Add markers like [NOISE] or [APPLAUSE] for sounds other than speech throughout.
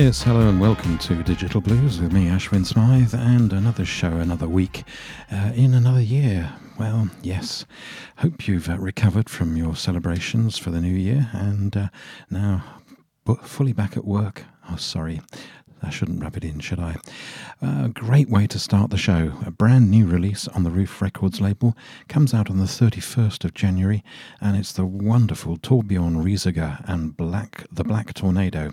Yes, hello and welcome to Digital Blues with me, Ashwin Smythe, and another show, another week uh, in another year. Well, yes, hope you've uh, recovered from your celebrations for the new year and uh, now fully back at work. Oh, sorry, I shouldn't rub it in, should I? A great way to start the show. A brand new release on the Ruf Records label comes out on the 31st of January, and it's the wonderful Thorbjørn Risager and Black the Black Tornado,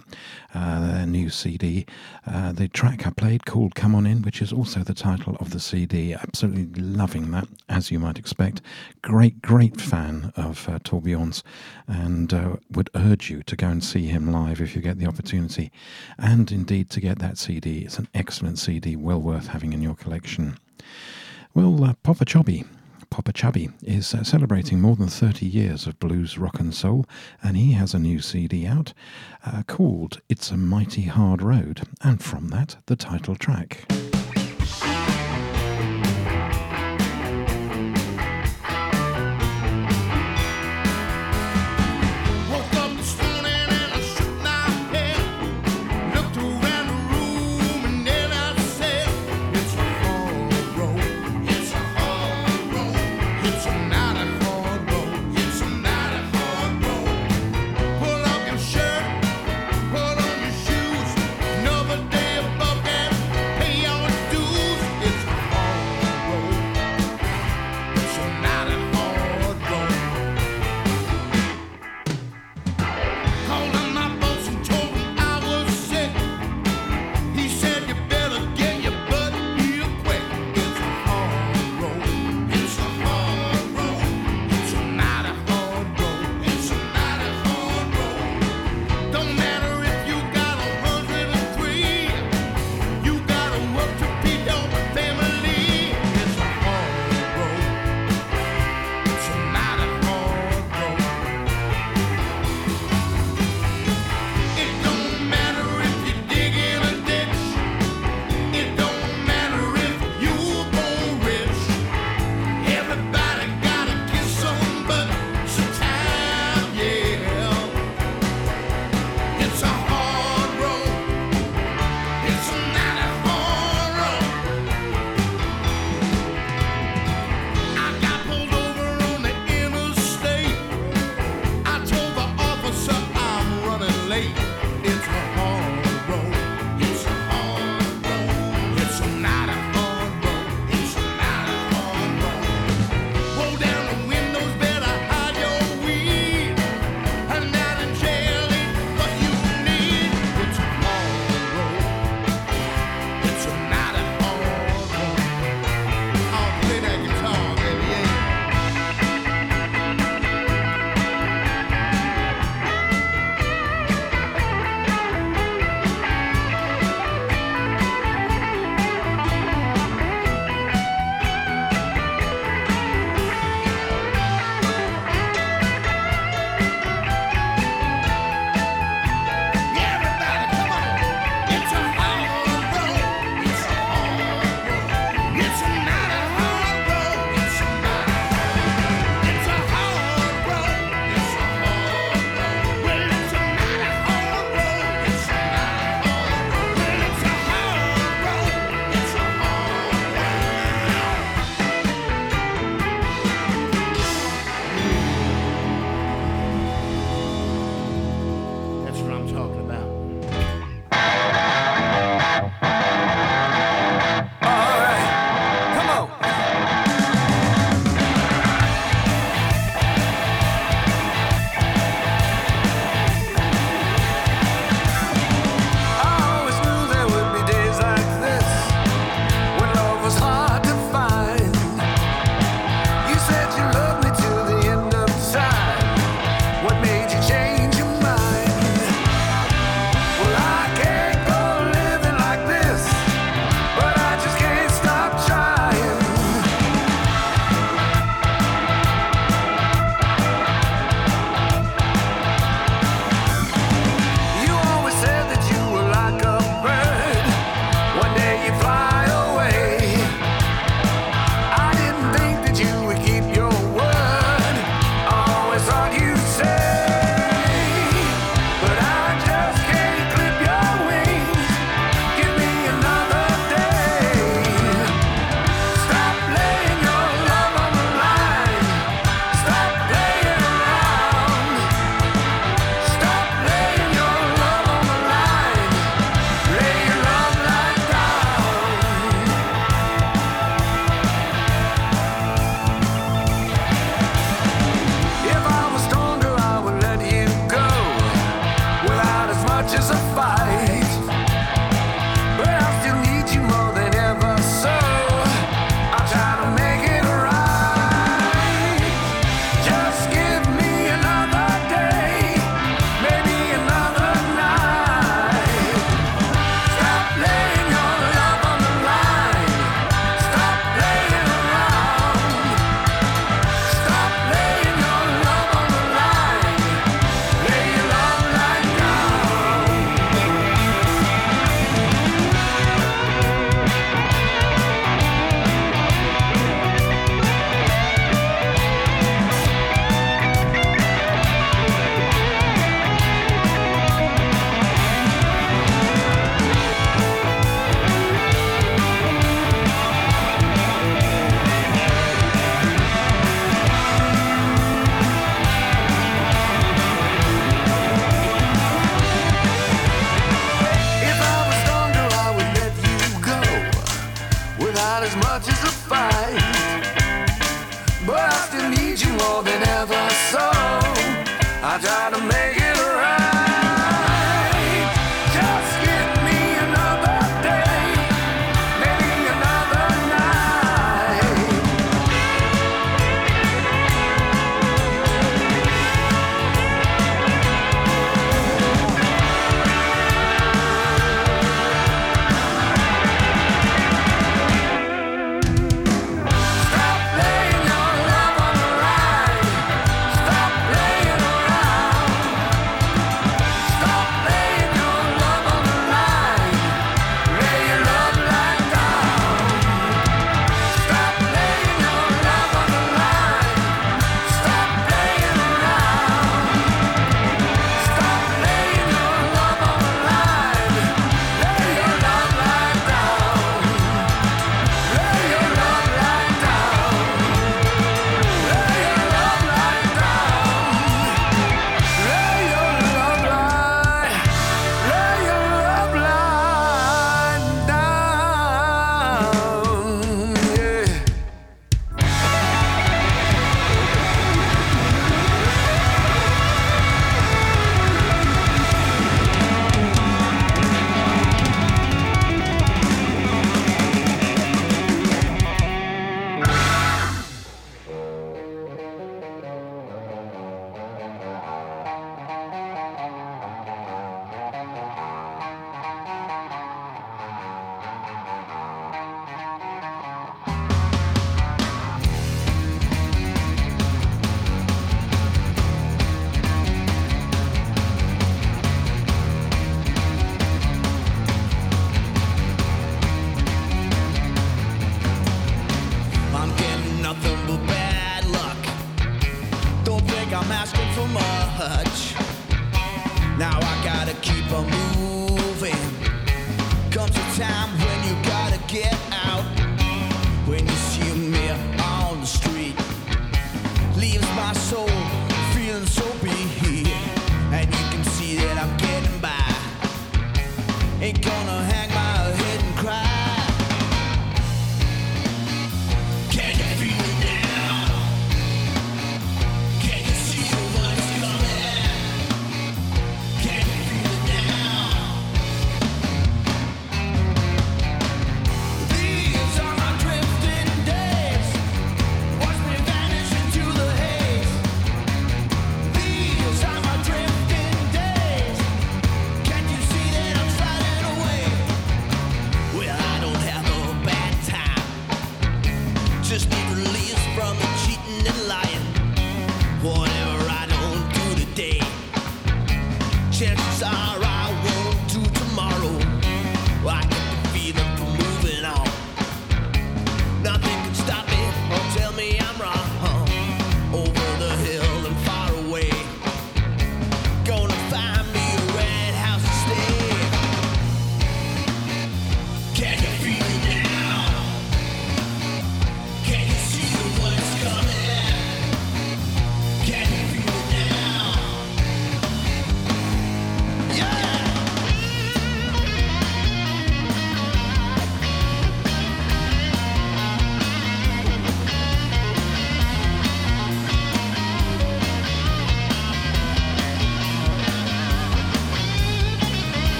uh, their new CD. Uh, the track I played called Come On In, which is also the title of the CD. Absolutely loving that, as you might expect. Great, great fan of uh, Thorbjørn's, and uh, would urge you to go and see him live if you get the opportunity. And indeed, to get that CD. It's an excellent CD, well worth having in your collection. Well, uh, Popa Chubby. Popa Chubby is uh, celebrating more than 30 years of blues, rock, and soul, and he has a new CD out uh, called It's a Mighty Hard Road, and from that, the title track.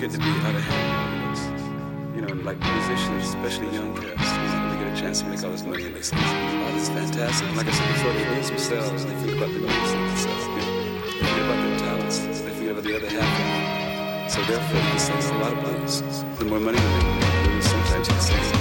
good to be out of here. You know, like musicians, especially young cats, you know, they get a chance to make all this money and they say, oh, this is fantastic. And like I said before, they lose themselves they think about the music themselves. They think about their talents, they think about the other half. So therefore, this is a lot of money. The more money you make, the more sometimes you can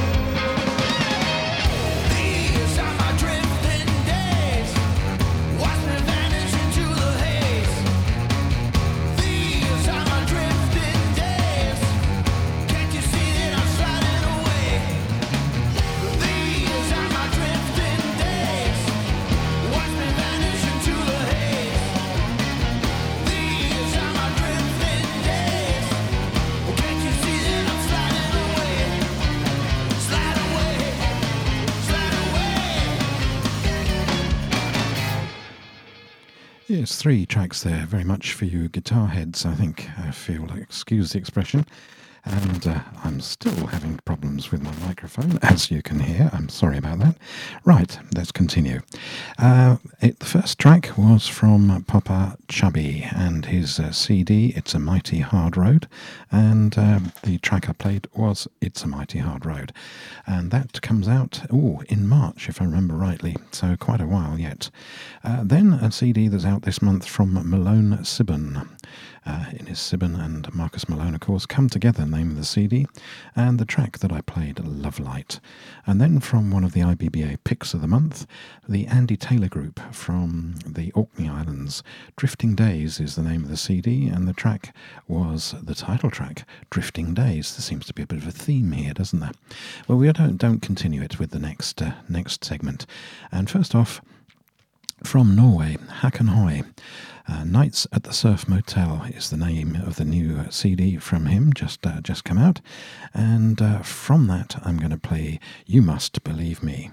tracks there, very much for you guitar heads, I think. I feel, excuse the expression. And uh, I'm still having problems with my microphone, [LAUGHS] as you can hear. I'm sorry about that. Right, let's continue. Uh, it, the first track was from Popa Chubby and his uh, CD, It's a Mighty Hard Road. And uh, the track I played was It's a Mighty Hard Road. And that comes out oh, in March, if I remember rightly, so quite a while yet. Uh, then a CD that's out this month from Malone Sibbun uh, Innes Sibbun and Marcus Malone, of course, come together, name of the CD, and the track that I played, Love Light. And then from one of the IBBA picks of the month, the Andy Taylor Group from the Orkney Islands. Drifting Days is the name of the CD, and the track was the title track, Drifting Days. There seems to be a bit of a theme here, doesn't there? Well, we don't, don't continue it with the next, uh, next segment. And first off, from Norway, Håkon Høye. Uh, Nights at the Surf Motel is the name of the new CD from him, just uh, just come out, and uh, from that I'm going to play "You Must Believe Me."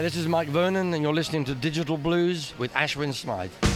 Hi, this is Mike Vernon, and you're listening to Digital Blues with Ashwin Smythe.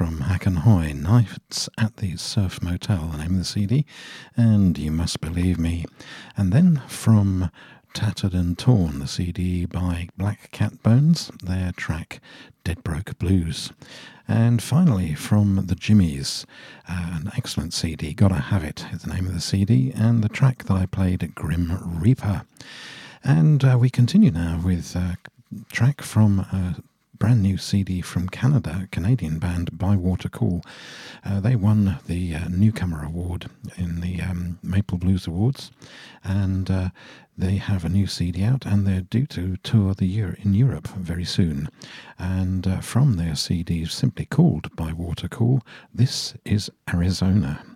From Håkon Høye, Nights at the Surf Motel, the name of the CD, and You Must Believe Me. And then from Tattered and Torn, the CD by Black Cat Bones, their track Dead Broke Blues. And finally, from the Jimmys, uh, an excellent CD, Gotta Have It is the name of the CD, and the track that I played, Grim Reaper. And uh, we continue now with a track from a brand new CD from Canada, Canadian band Bywater Call. Uh, they won the uh, Newcomer Award in the um, Maple Blues Awards, and uh, they have a new CD out, and they're due to tour the year in Europe very soon. And uh, from their CD, simply called Bywater Call, this is Arizona.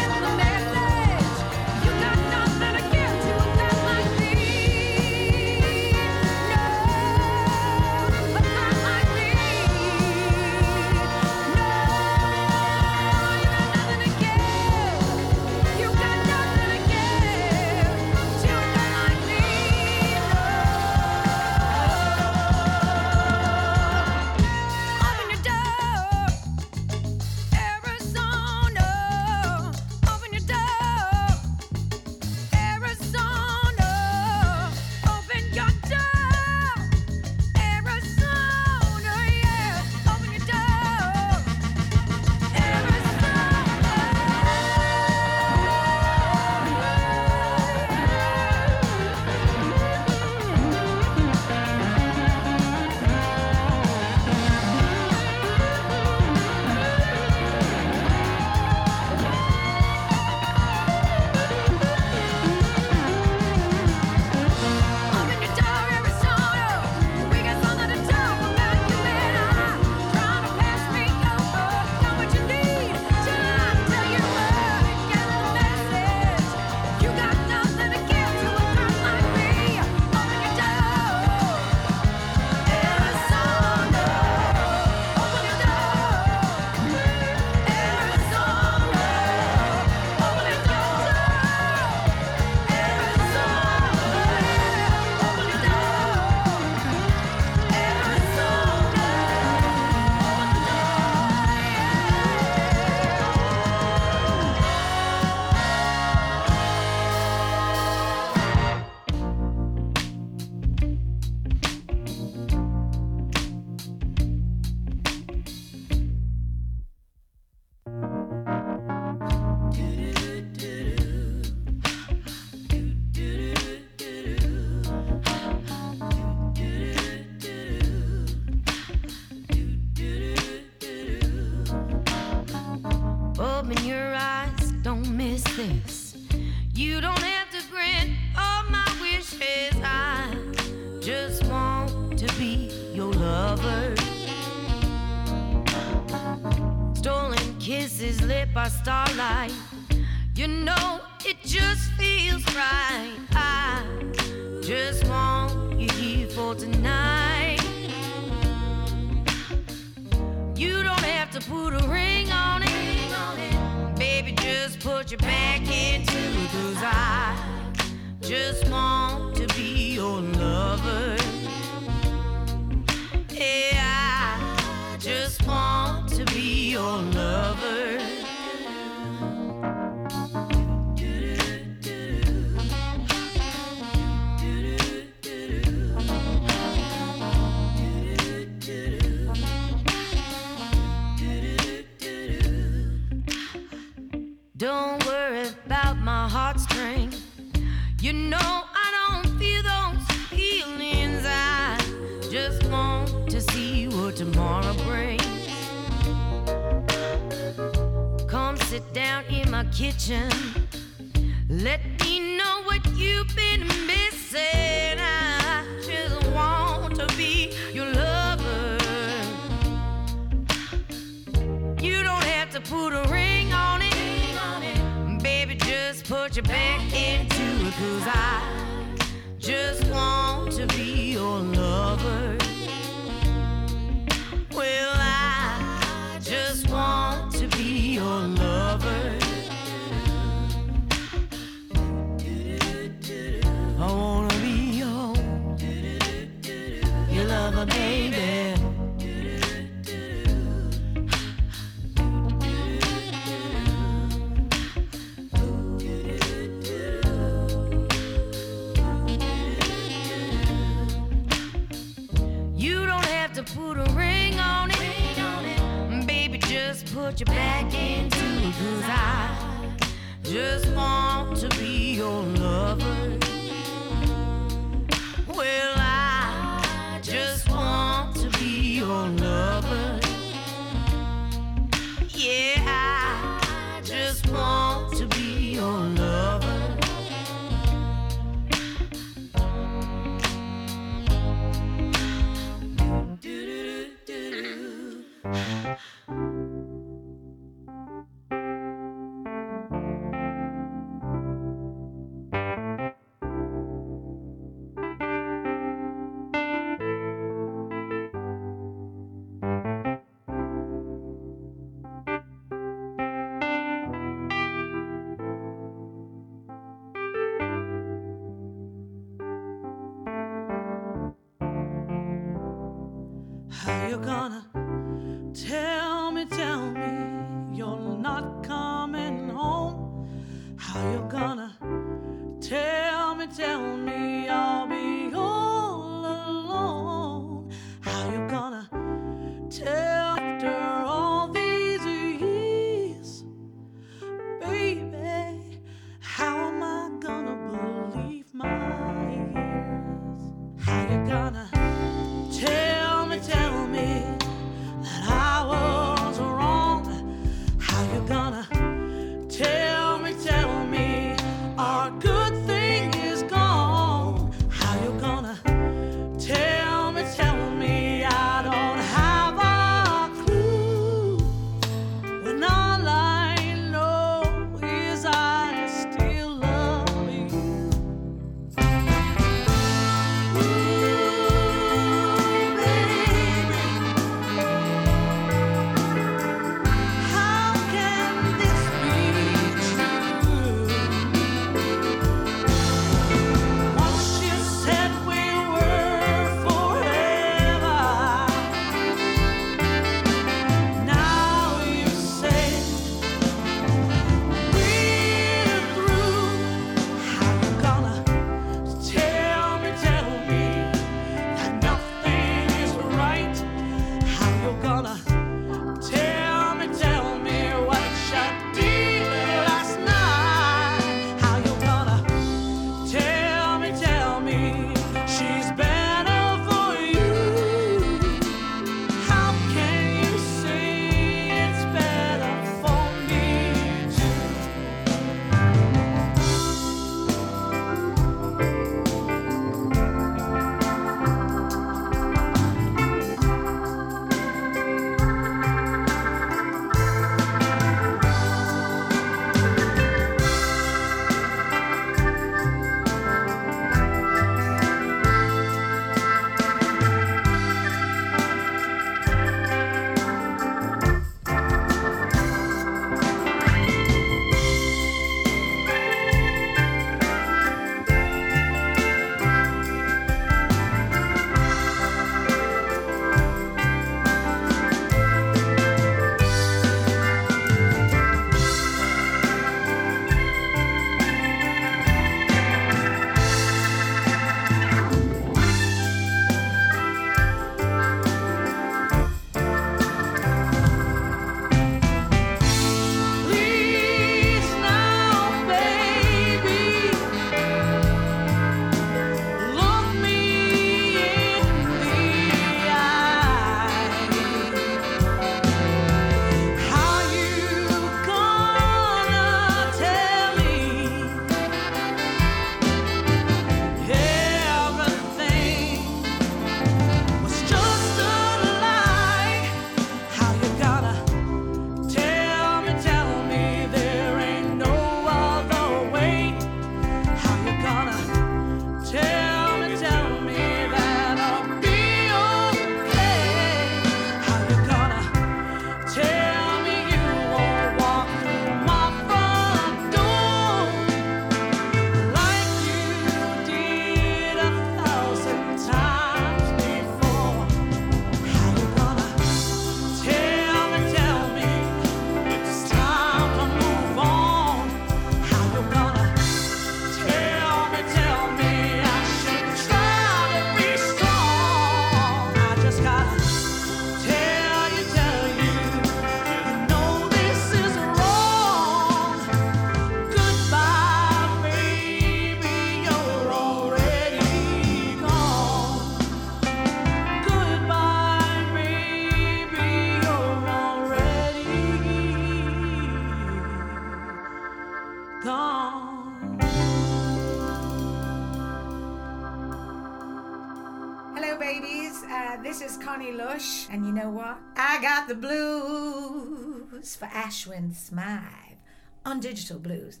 The blues for Ashwin Smythe on Digital Blues.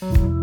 Wow!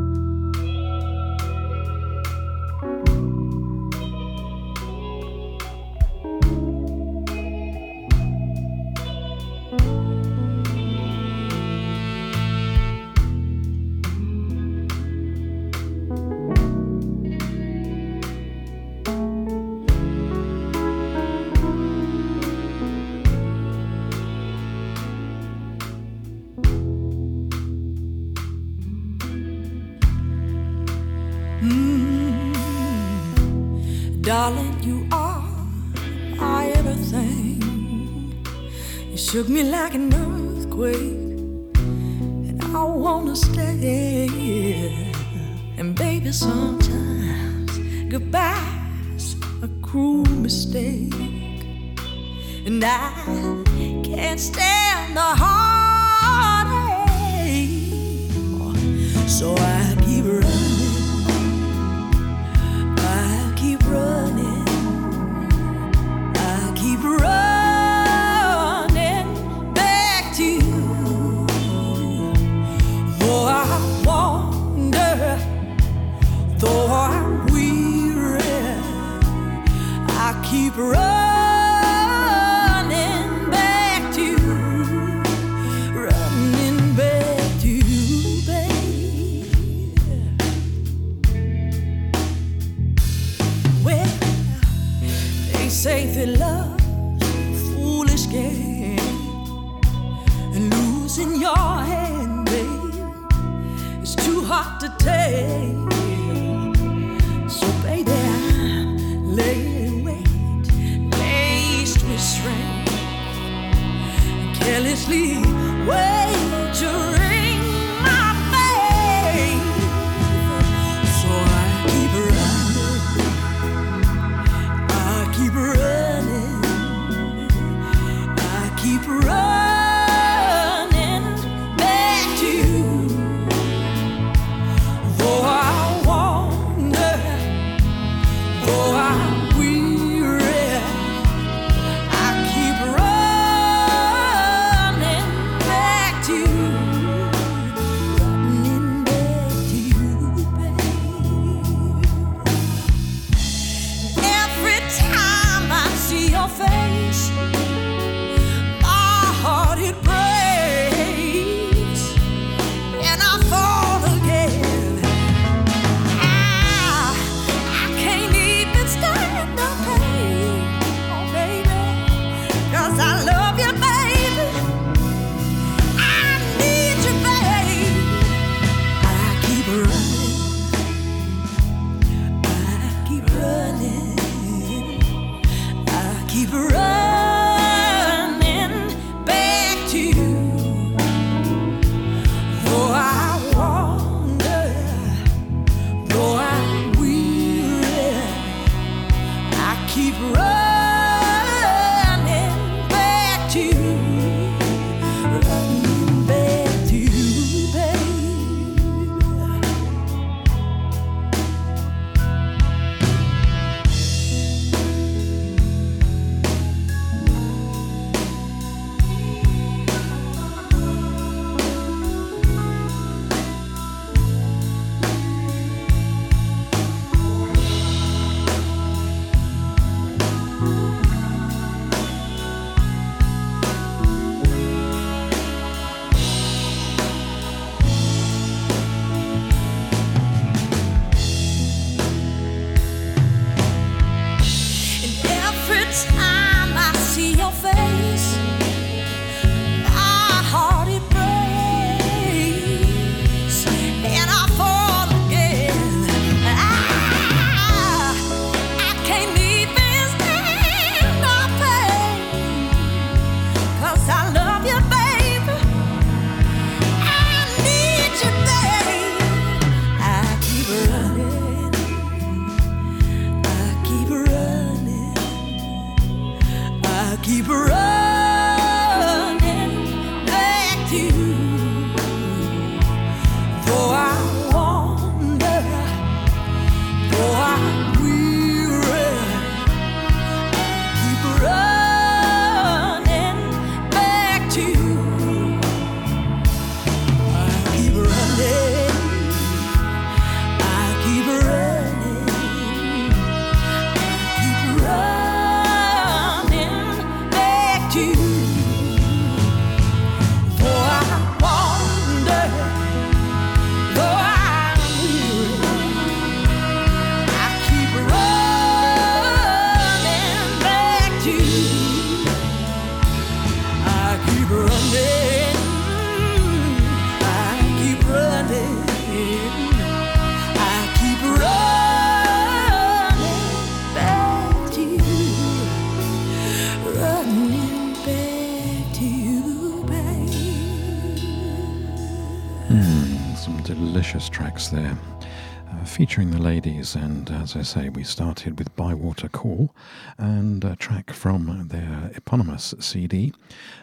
And as I say, we started with Bywater Call and a track from their eponymous CD,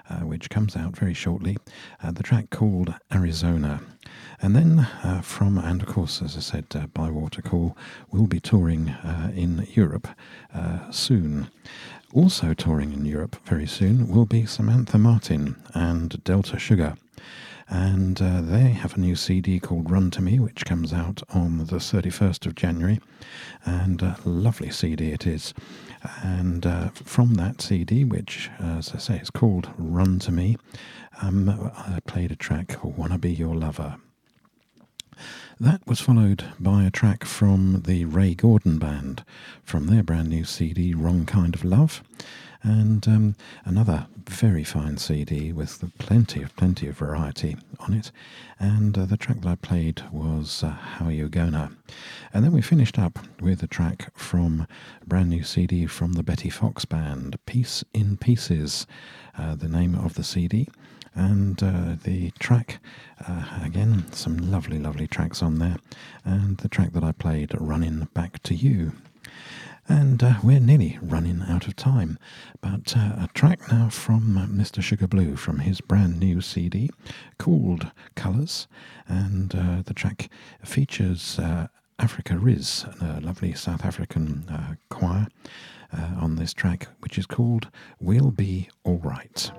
uh, which comes out very shortly. Uh, the track called Arizona. And then uh, from, and of course, as I said, uh, Bywater Call will be touring uh, in Europe uh, soon. Also touring in Europe very soon will be Samantha Martin and Delta Sugar and uh, they have a new CD called Run to Me, which comes out on the 31st of January, and a lovely CD it is. And uh, from that CD, which, as I say, is called Run to Me, um, I played a track Wanna Be Your Lover. That was followed by a track from the Rae Gordon Band from their brand new CD, Wrong Kind of Love and um, another very fine CD with plenty of plenty of variety on it. And uh, the track that I played was uh, How Are You Gonna. And then we finished up with a track from a brand new CD from the Betty Fox Band, Peace in Pieces, uh, the name of the CD. And uh, the track, uh, again, some lovely, lovely tracks on there. And the track that I played, Running Back to You. And uh, we're nearly running out of time. But uh, a track now from uh, Mr. Sugar Blue from his brand new CD called Colours. And uh, the track features uh, Afrika Riz, a lovely South African choir, on this track, which is called We'll Be Alright.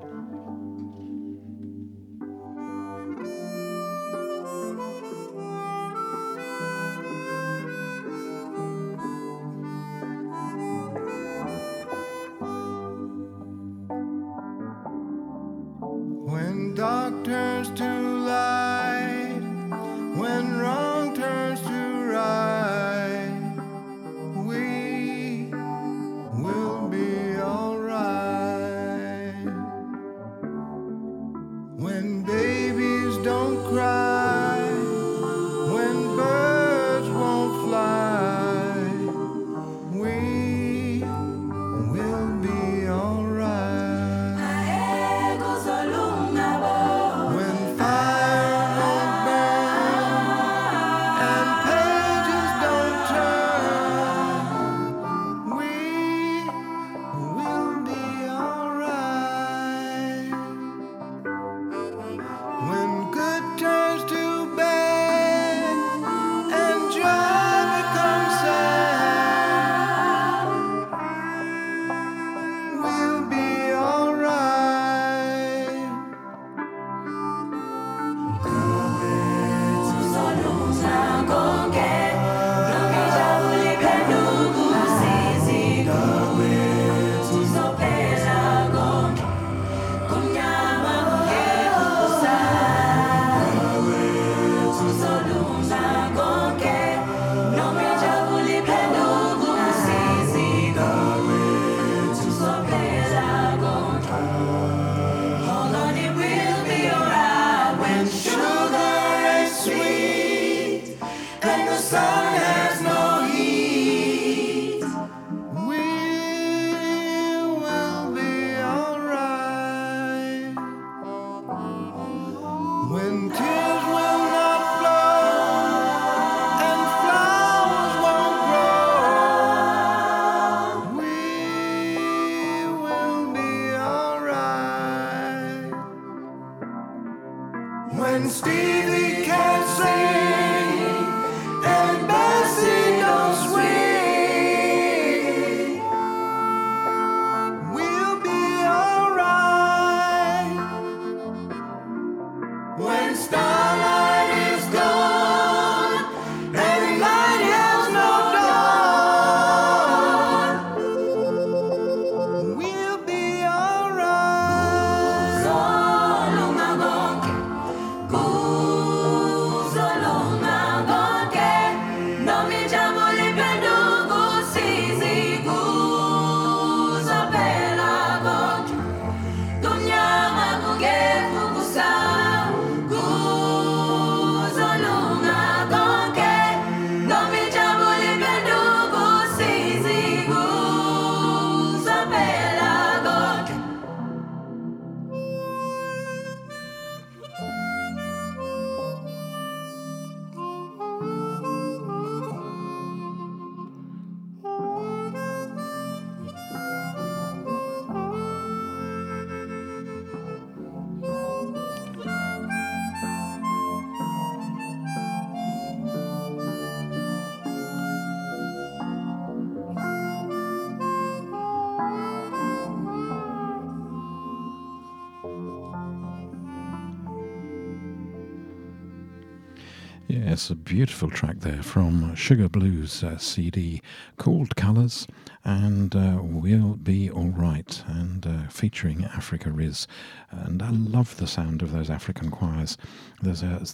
Yes, a beautiful track there from Sugar Blues uh, CD called Colours and uh, We'll Be Alright and uh, featuring Afrika Riz. And I love the sound of those African choirs. There's a,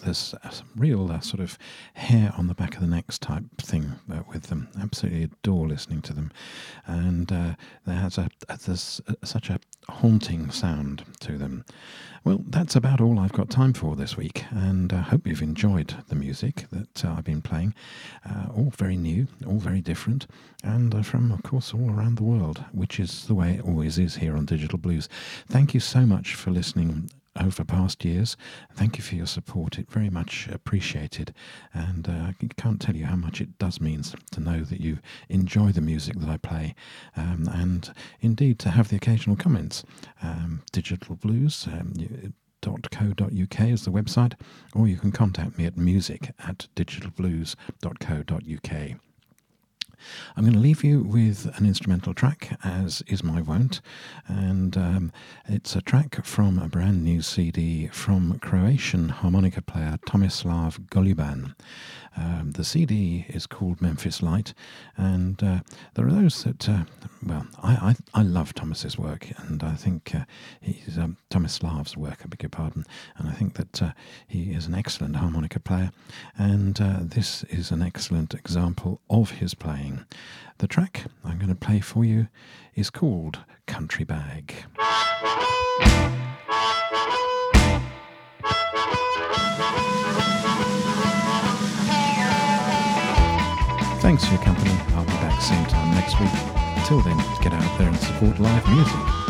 a real uh, sort of hair on the back of the neck type thing uh, with them. Absolutely adore listening to them. And uh, there's, a, there's such a haunting sound to them. Well, that's about all I've got time for this week, and I hope you've enjoyed the music that uh, I've been playing. Uh, all very new, all very different, and uh, from, of course, all around the world, which is the way it always is here on Digital Blues. Thank you so much for listening over past years. Thank you for your support. It very much appreciated, and uh, I can't tell you how much it does mean to know that you enjoy the music that I play, um, and indeed to have the occasional comments. Um, Digital Blues. Um, you, .co.uk is the website, or you can contact me at music at digitalblues.co.uk. I'm going to leave you with an instrumental track, as is my wont, and um, it's a track from a brand new CD from Croatian harmonica player Tomislav Goluban. Um, the CD is called Memphis Light, and uh, there are those that, uh, well, I, I, I, love Thomas's work, and I think uh, he's um, Tomislav's work, I beg your pardon, and I think that uh, he is an excellent harmonica player, and uh, this is an excellent example of his playing. The track I'm going to play for you is called Country Bag. Thanks for your company. I'll be back same time next week. Until then, get out there and support live music.